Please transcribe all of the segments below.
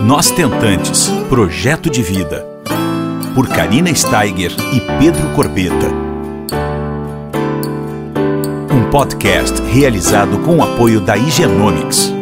Nós Tentantes Projeto de Vida. Por Karina Steiger e Pedro Corbeta. Um podcast realizado com o apoio da Higienomics.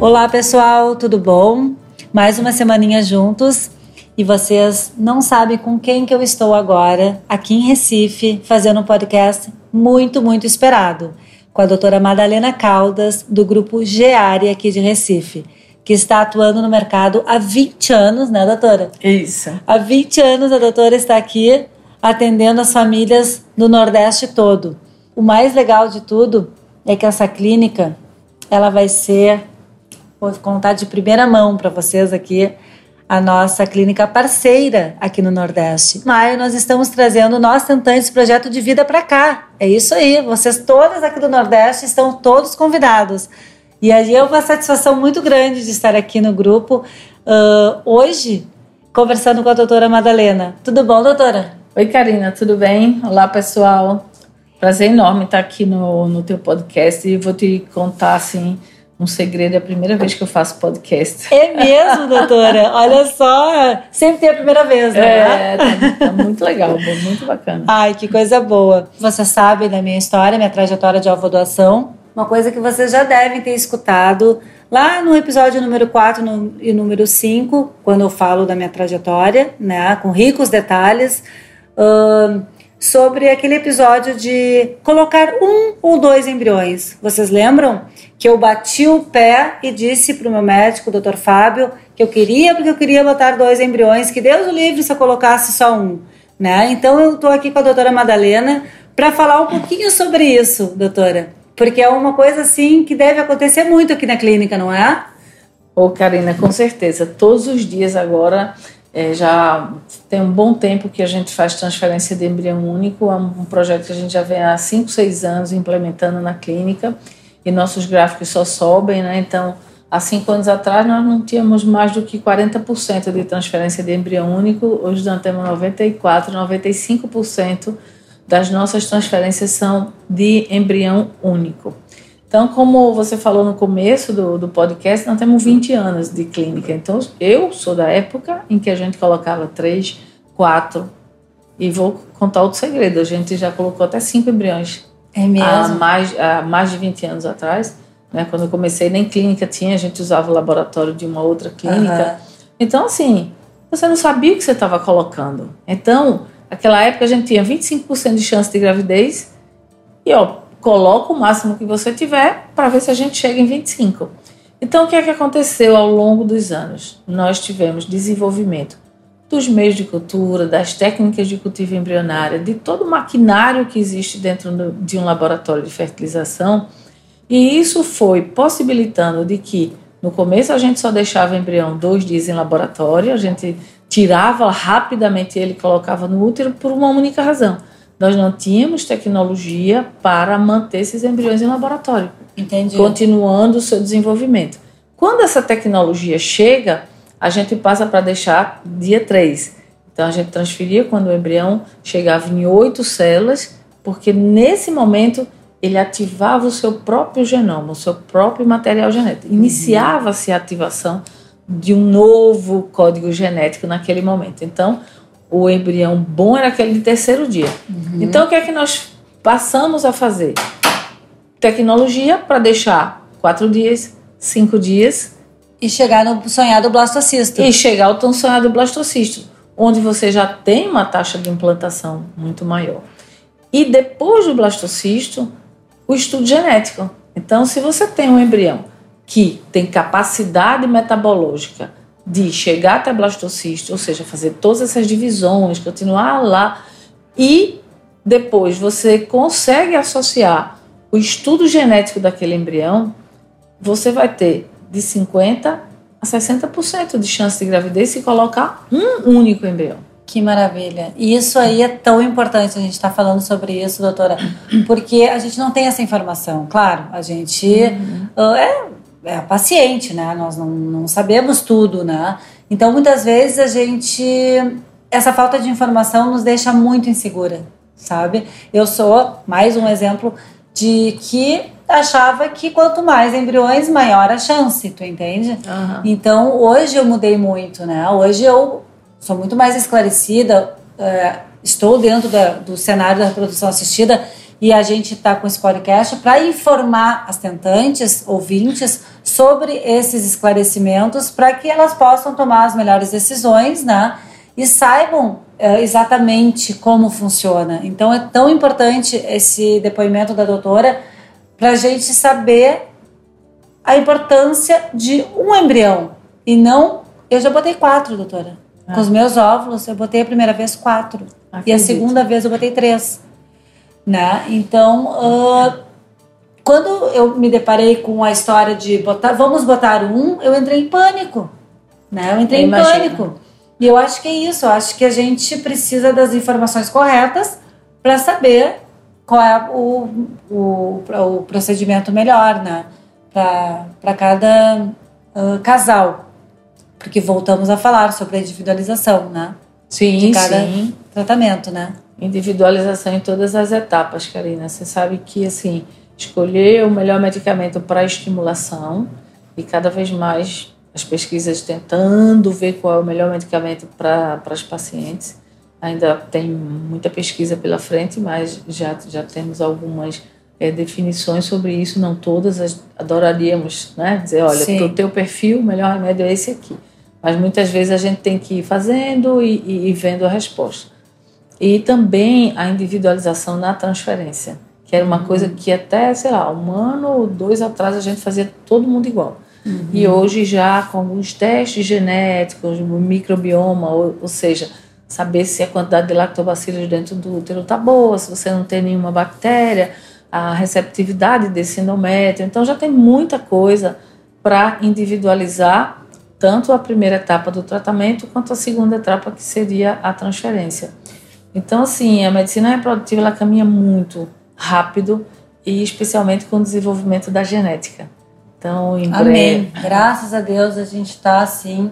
Olá pessoal, tudo bom? Mais uma semaninha juntos e vocês não sabem com quem que eu estou agora aqui em Recife fazendo um podcast muito, muito esperado com a doutora Madalena Caldas do grupo Geária aqui de Recife, que está atuando no mercado há 20 anos, né, doutora? Isso. Há 20 anos a doutora está aqui atendendo as famílias do Nordeste todo. O mais legal de tudo é que essa clínica ela vai ser, vou contar de primeira mão para vocês aqui, a nossa clínica parceira aqui no Nordeste. Maio nós estamos trazendo nós tentantes projeto de vida para cá. É isso aí, vocês todas aqui do Nordeste estão todos convidados. E aí é uma satisfação muito grande de estar aqui no grupo uh, hoje conversando com a doutora Madalena. Tudo bom, doutora? Oi, Karina, tudo bem? Olá, pessoal. Prazer enorme estar aqui no, no teu podcast e vou te contar assim um segredo, é a primeira vez que eu faço podcast. É mesmo, doutora? Olha só, sempre tem a primeira vez, né? É, tá, tá muito legal, muito bacana. Ai, que coisa boa. Você sabe da minha história, minha trajetória de alvo doação, uma coisa que vocês já devem ter escutado lá no episódio número 4 no, e número 5, quando eu falo da minha trajetória, né, com ricos detalhes. Uh, sobre aquele episódio de colocar um ou dois embriões. Vocês lembram que eu bati o pé e disse para o meu médico, o Dr. Fábio, que eu queria porque eu queria botar dois embriões, que Deus o livre se eu colocasse só um, né? Então eu estou aqui com a doutora Madalena para falar um pouquinho sobre isso, doutora, porque é uma coisa assim que deve acontecer muito aqui na clínica, não é? Ô, Karina, com certeza. Todos os dias agora é, já tem um bom tempo que a gente faz transferência de embrião único, é um projeto que a gente já vem há 5, 6 anos implementando na clínica e nossos gráficos só sobem, né? Então, há 5 anos atrás nós não tínhamos mais do que 40% de transferência de embrião único, hoje nós temos 94, 95% das nossas transferências são de embrião único. Então, como você falou no começo do, do podcast, nós temos 20 anos de clínica. Então, eu sou da época em que a gente colocava três, quatro. E vou contar outro segredo: a gente já colocou até cinco embriões. É mesmo? Há mais, há mais de 20 anos atrás. Né? Quando eu comecei, nem clínica tinha, a gente usava o laboratório de uma outra clínica. Uhum. Então, assim, você não sabia o que você estava colocando. Então, naquela época a gente tinha 25% de chance de gravidez. E, ó, coloca o máximo que você tiver para ver se a gente chega em 25. Então, o que é que aconteceu ao longo dos anos? Nós tivemos desenvolvimento dos meios de cultura, das técnicas de cultivo embrionária, de todo o maquinário que existe dentro de um laboratório de fertilização, e isso foi possibilitando de que no começo a gente só deixava o embrião dois dias em laboratório, a gente tirava rapidamente ele e colocava no útero por uma única razão nós não tínhamos tecnologia para manter esses embriões em laboratório. Entendi. Continuando o seu desenvolvimento. Quando essa tecnologia chega, a gente passa para deixar dia 3. Então a gente transferia quando o embrião chegava em oito células, porque nesse momento ele ativava o seu próprio genoma, o seu próprio material genético. Uhum. Iniciava-se a ativação de um novo código genético naquele momento. Então, o embrião bom era aquele de terceiro dia. Uhum. Então, o que é que nós passamos a fazer? Tecnologia para deixar quatro dias, cinco dias. E chegar no sonhado blastocisto. E chegar ao tão sonhado blastocisto, onde você já tem uma taxa de implantação muito maior. E depois do blastocisto, o estudo genético. Então, se você tem um embrião que tem capacidade metabológica de chegar até blastocisto, ou seja, fazer todas essas divisões, continuar lá e depois você consegue associar o estudo genético daquele embrião, você vai ter de 50 a 60% de chance de gravidez se colocar um único embrião. Que maravilha. E isso aí é tão importante a gente estar tá falando sobre isso, doutora, porque a gente não tem essa informação. Claro, a gente uhum. uh, é é, paciente, né? Nós não, não sabemos tudo, né? Então, muitas vezes a gente. Essa falta de informação nos deixa muito insegura. sabe? Eu sou mais um exemplo de que achava que quanto mais embriões, maior a chance, tu entende? Aham. Então, hoje eu mudei muito, né? Hoje eu sou muito mais esclarecida, é, estou dentro da- do cenário da reprodução assistida e a gente está com esse podcast para informar as tentantes, ouvintes, sobre esses esclarecimentos para que elas possam tomar as melhores decisões, né? E saibam é, exatamente como funciona. Então, é tão importante esse depoimento da doutora para a gente saber a importância de um embrião e não. Eu já botei quatro, doutora. Com os meus óvulos, eu botei a primeira vez quatro. E a Acredito. segunda vez eu botei três. Né? Então, ah, quando eu me deparei com a história de botar, vamos botar um, eu entrei em pânico. Né? Eu entrei Eu em imagino. pânico. E eu acho que é isso. Eu acho que a gente precisa das informações corretas para saber qual é o, o, o procedimento melhor, né? Para cada ah, casal. Porque voltamos a falar sobre a individualização, né? Sim, De cada sim. tratamento, né? Individualização em todas as etapas, Karina. Você sabe que, assim, escolher o melhor medicamento para estimulação e cada vez mais as pesquisas tentando ver qual é o melhor medicamento para as pacientes. Ainda tem muita pesquisa pela frente, mas já, já temos algumas eh, definições sobre isso, não todas. as- Adoraríamos né, dizer, olha, para o teu perfil, o melhor remédio é esse aqui. Mas muitas vezes a gente tem que ir fazendo e, e- e vendo a resposta. E também a individualização na transferência, que era uma coisa que até, sei lá, um ano ou dois atrás a gente fazia todo mundo igual. E hoje já com alguns testes genéticos, microbioma, ou, ou seja, saber se a quantidade de lactobacilos dentro do útero está boa, se você não tem nenhuma bactéria, a receptividade desse endométrio. Então já tem muita coisa para individualizar tanto a primeira etapa do tratamento quanto a segunda etapa que seria a transferência. Então, assim, a medicina reprodutiva ela caminha muito rápido e especialmente com o desenvolvimento da genética. Então, em Amém. breve. Graças a Deus a gente está assim,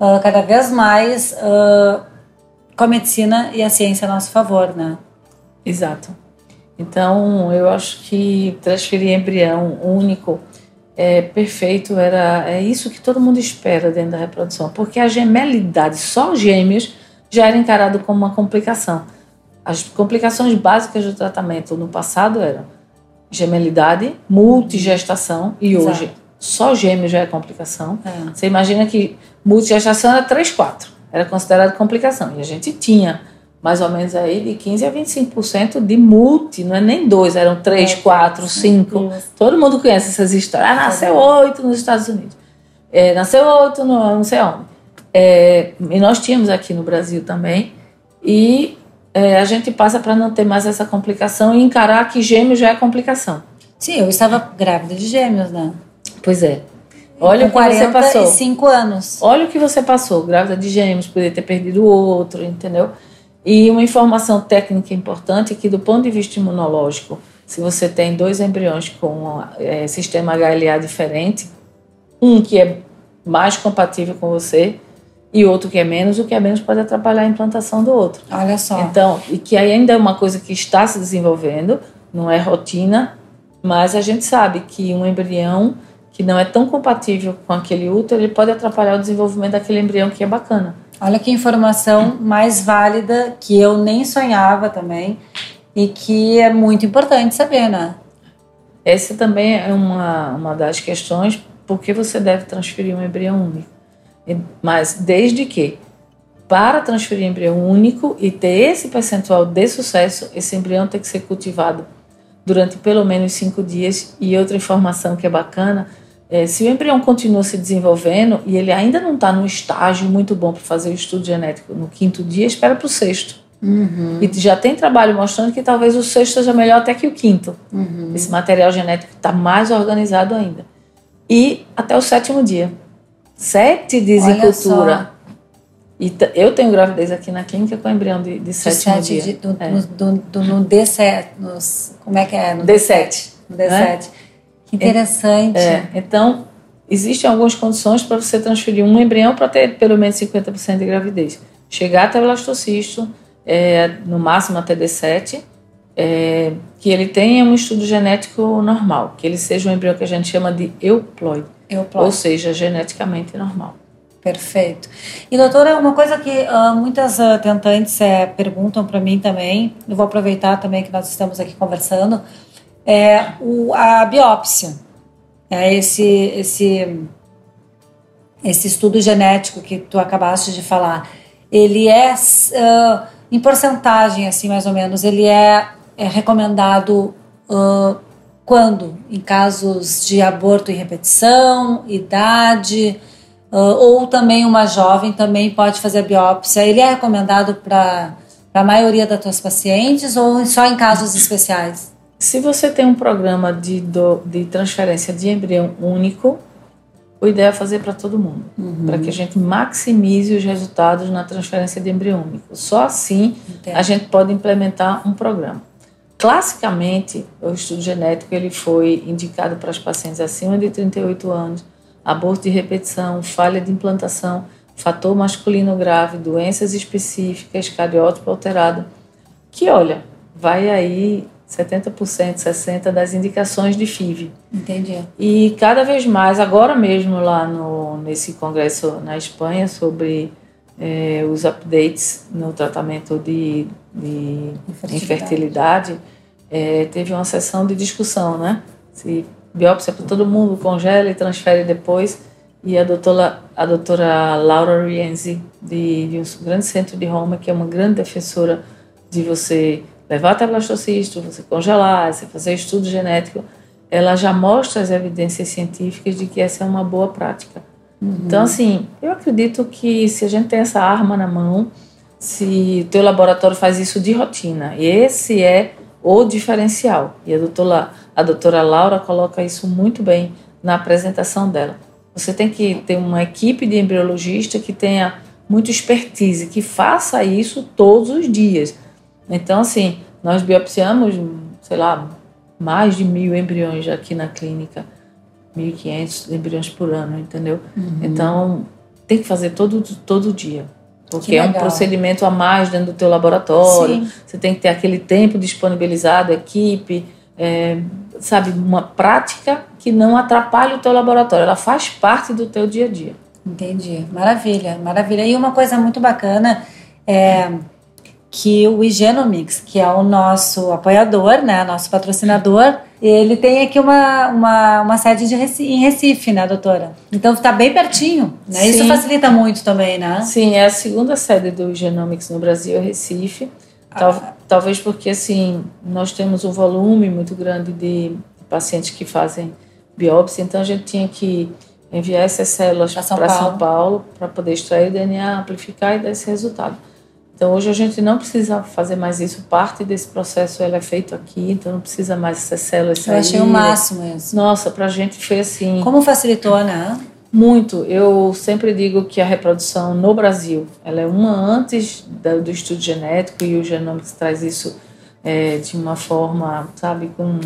ah, cada vez mais ah, com a medicina e a ciência a nosso favor, né? Exato. Então, eu acho que transferir embrião único é perfeito, era é isso que todo mundo espera dentro da reprodução, porque a gemelidade, só gêmeos, já era encarado como uma complicação. As complicações básicas do tratamento no passado eram gemelidade, multigestação e Exato. hoje só gêmeos já é complicação. É. Você imagina que multigestação era 3, 4. Era considerado complicação. E a gente tinha mais ou menos aí de 15 a 25% de multi, não é nem dois, eram 3, É, 4, 5. Isso. Todo mundo conhece essas histórias. Ah, nasceu oito nos Estados Unidos. É, nasceu oito no não sei onde. É, e nós tínhamos aqui no Brasil também. E é, a gente passa para não ter mais essa complicação e encarar que gêmeo já é complicação. Sim, eu estava grávida de gêmeos, né? Pois é. Olha o que você passou. 45 anos. Olha o que você passou, grávida de gêmeos, poderia ter perdido o outro, entendeu? E uma informação técnica importante é que, do ponto de vista imunológico, se você tem dois embriões com é, sistema HLA diferente, um que é mais compatível com você e outro que é menos, o que é menos pode atrapalhar a implantação do outro. Olha só. Então, e que ainda é uma coisa que está se desenvolvendo, não é rotina, mas a gente sabe que um embrião que não é tão compatível com aquele útero, ele pode atrapalhar o desenvolvimento daquele embrião que é bacana. Olha que informação mais válida que eu nem sonhava também e que é muito importante saber, né? Essa também é uma, uma das questões por que você deve transferir um embrião único. Mas desde que, para transferir embrião único e ter esse percentual de sucesso, esse embrião tem que ser cultivado durante pelo menos cinco dias. E outra informação que é bacana é se o embrião continua se desenvolvendo e ele ainda não está num estágio muito bom para fazer o estudo genético no quinto dia, espera para o sexto. E já tem trabalho mostrando que talvez o sexto seja melhor até que o quinto. Esse material genético está mais organizado ainda. E até o sétimo dia. Sete dias em Olha cultura. E eu tenho gravidez aqui na clínica com embrião de, de De sétimo sete dia. de- do, É. no, do- do- no D7, nos, como é que é? No D7. No D7. Que interessante. É, então, existem algumas condições para você transferir um embrião para ter pelo menos 50% de gravidez. Chegar até o blastocisto, é, no máximo até D7, é, que ele tenha um estudo genético normal, que ele seja um embrião que a gente chama de euploide, euploide. ou seja, geneticamente normal. Perfeito. E doutora, uma coisa que uh, muitas uh, tentantes uh, perguntam para mim também, eu vou aproveitar também que nós estamos aqui conversando, é o, a biópsia. É esse, esse, esse estudo genético que tu acabaste de falar. Ele é, uh, em porcentagem, assim, mais ou menos, ele é, é recomendado quando? Em casos de aborto em repetição, idade Uh, ou também uma jovem também pode fazer a biópsia. Ele é recomendado para a maioria das tuas pacientes ou só em casos especiais? Se você tem um programa de, do, de transferência de embrião único, o ideal é fazer para todo mundo, uhum. para que a gente maximize os resultados na transferência de embrião único. Só assim Entendo. a gente pode implementar um programa. Classicamente, o estudo genético ele foi indicado para as pacientes acima de 38 anos aborto de repetição, falha de implantação, fator masculino grave, doenças específicas, cariótipo alterado, que olha, vai aí 70%, 60% das indicações de FIV. Entendi. E cada vez mais, agora mesmo lá no, nesse congresso na Espanha sobre é, os updates no tratamento de, de infertilidade, infertilidade é, teve uma sessão de discussão, né? Se biópsia para todo mundo, congela e transfere depois. E a doutora, a doutora Laura Rienzi, de, de um grande centro de Roma, que é uma grande defensora de você levar até blastocisto, você congelar, você fazer estudo genético, ela já mostra as evidências científicas de que essa é uma boa prática. Uhum. Então, assim, eu acredito que se a gente tem essa arma na mão, se o teu laboratório faz isso de rotina, esse é o diferencial. E a doutora, a doutora Laura coloca isso muito bem na apresentação dela. Você tem que ter uma equipe de embriologista que tenha muito expertise, que faça isso todos os dias. Então, assim, nós biopsiamos, sei lá, mais de mil embriões aqui na clínica, 1.500 embriões por ano, entendeu? Uhum. Então, tem que fazer todo, todo dia. Porque é um procedimento a mais dentro do teu laboratório. Sim. Você tem que ter aquele tempo disponibilizado, equipe, é, sabe, uma prática que não atrapalhe o teu laboratório. Ela faz parte do teu dia a dia. Entendi. Maravilha, maravilha. E uma coisa muito bacana é que o Igenomics, que é o nosso apoiador, né, nosso patrocinador, ele tem aqui uma, uma, uma sede de Recife, em Recife, né, doutora? Então está bem pertinho, né? Isso facilita muito também, né? Sim, é a segunda sede do Genomics no Brasil, é Recife. Tal, ah. Talvez porque, assim, nós temos um volume muito grande de pacientes que fazem biópsia, então a gente tinha que enviar essas células para São Paulo para poder extrair o DNA, amplificar e dar esse resultado. Então hoje a gente não precisa fazer mais isso, parte desse processo é feito aqui, então não precisa mais essas células sair. Eu achei o máximo isso. Nossa, para a gente foi assim. Como facilitou, né? Muito. Eu sempre digo que a reprodução no Brasil, ela é uma antes do estudo genético e o Genomics traz isso é, de uma forma, sabe, com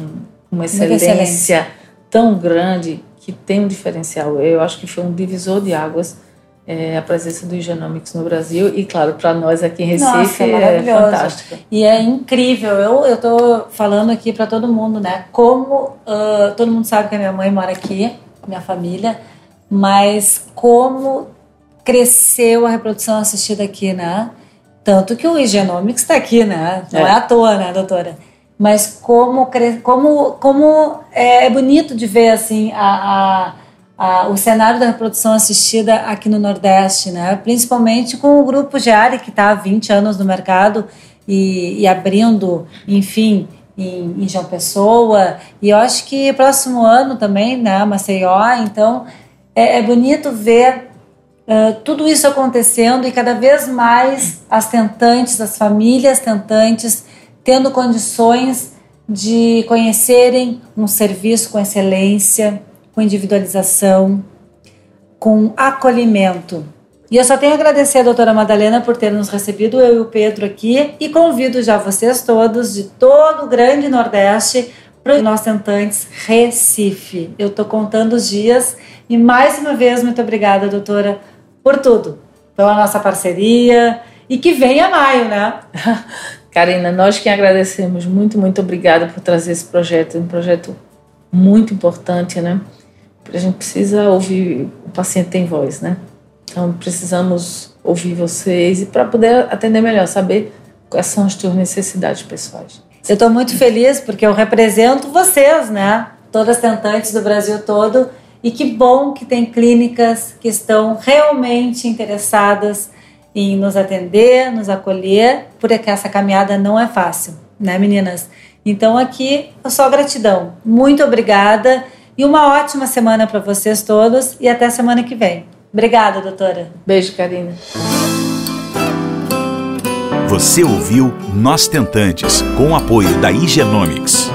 uma excelência, excelência tão grande que tem um diferencial. Eu acho que foi um divisor de águas é, a presença do Genomics no Brasil e, claro, para nós aqui em Recife Nossa, é, é fantástico. E é incrível. Eu eu tô falando aqui para todo mundo, né? Como uh, todo mundo sabe que a minha mãe mora aqui, minha família, mas como cresceu a reprodução assistida aqui, né? Tanto que o Genomics está aqui, né? Não é. é à toa, né, doutora? Mas como como como é, é bonito de ver assim a, a a, o cenário da reprodução assistida aqui no Nordeste, né? principalmente com o grupo Geari, que está há 20 anos no mercado e, e abrindo, enfim, em, em, João Pessoa. E eu acho que próximo ano também, né, Maceió. Então, é, é bonito ver uh, tudo isso acontecendo e cada vez mais as tentantes, as famílias tentantes, tendo condições de conhecerem um serviço com excelência com individualização, com acolhimento. E eu só tenho a agradecer a doutora Madalena por ter nos recebido, eu e o Pedro aqui, e convido já vocês todos de todo o grande Nordeste para o Nós Tentantes Recife. Eu estou contando os dias e mais uma vez, muito obrigada, doutora, por tudo, pela nossa parceria. e que venha maio, né? Karina, nós que agradecemos muito, muito obrigada por trazer esse projeto, um projeto muito importante, né? A gente precisa ouvir, o paciente tem voz, né? Então precisamos ouvir vocês e para poder atender melhor, saber quais são as suas necessidades pessoais. Eu estou muito feliz porque eu represento vocês, né? Todas tentantes do Brasil todo. E que bom que tem clínicas que estão realmente interessadas em nos atender, nos acolher, porque essa caminhada não é fácil, né, meninas? Então aqui só gratidão. Muito obrigada e uma ótima semana para vocês todos e até semana que vem. Obrigada, doutora. Beijo, Karina. Você ouviu Nós Tentantes, com o apoio da Igenomics.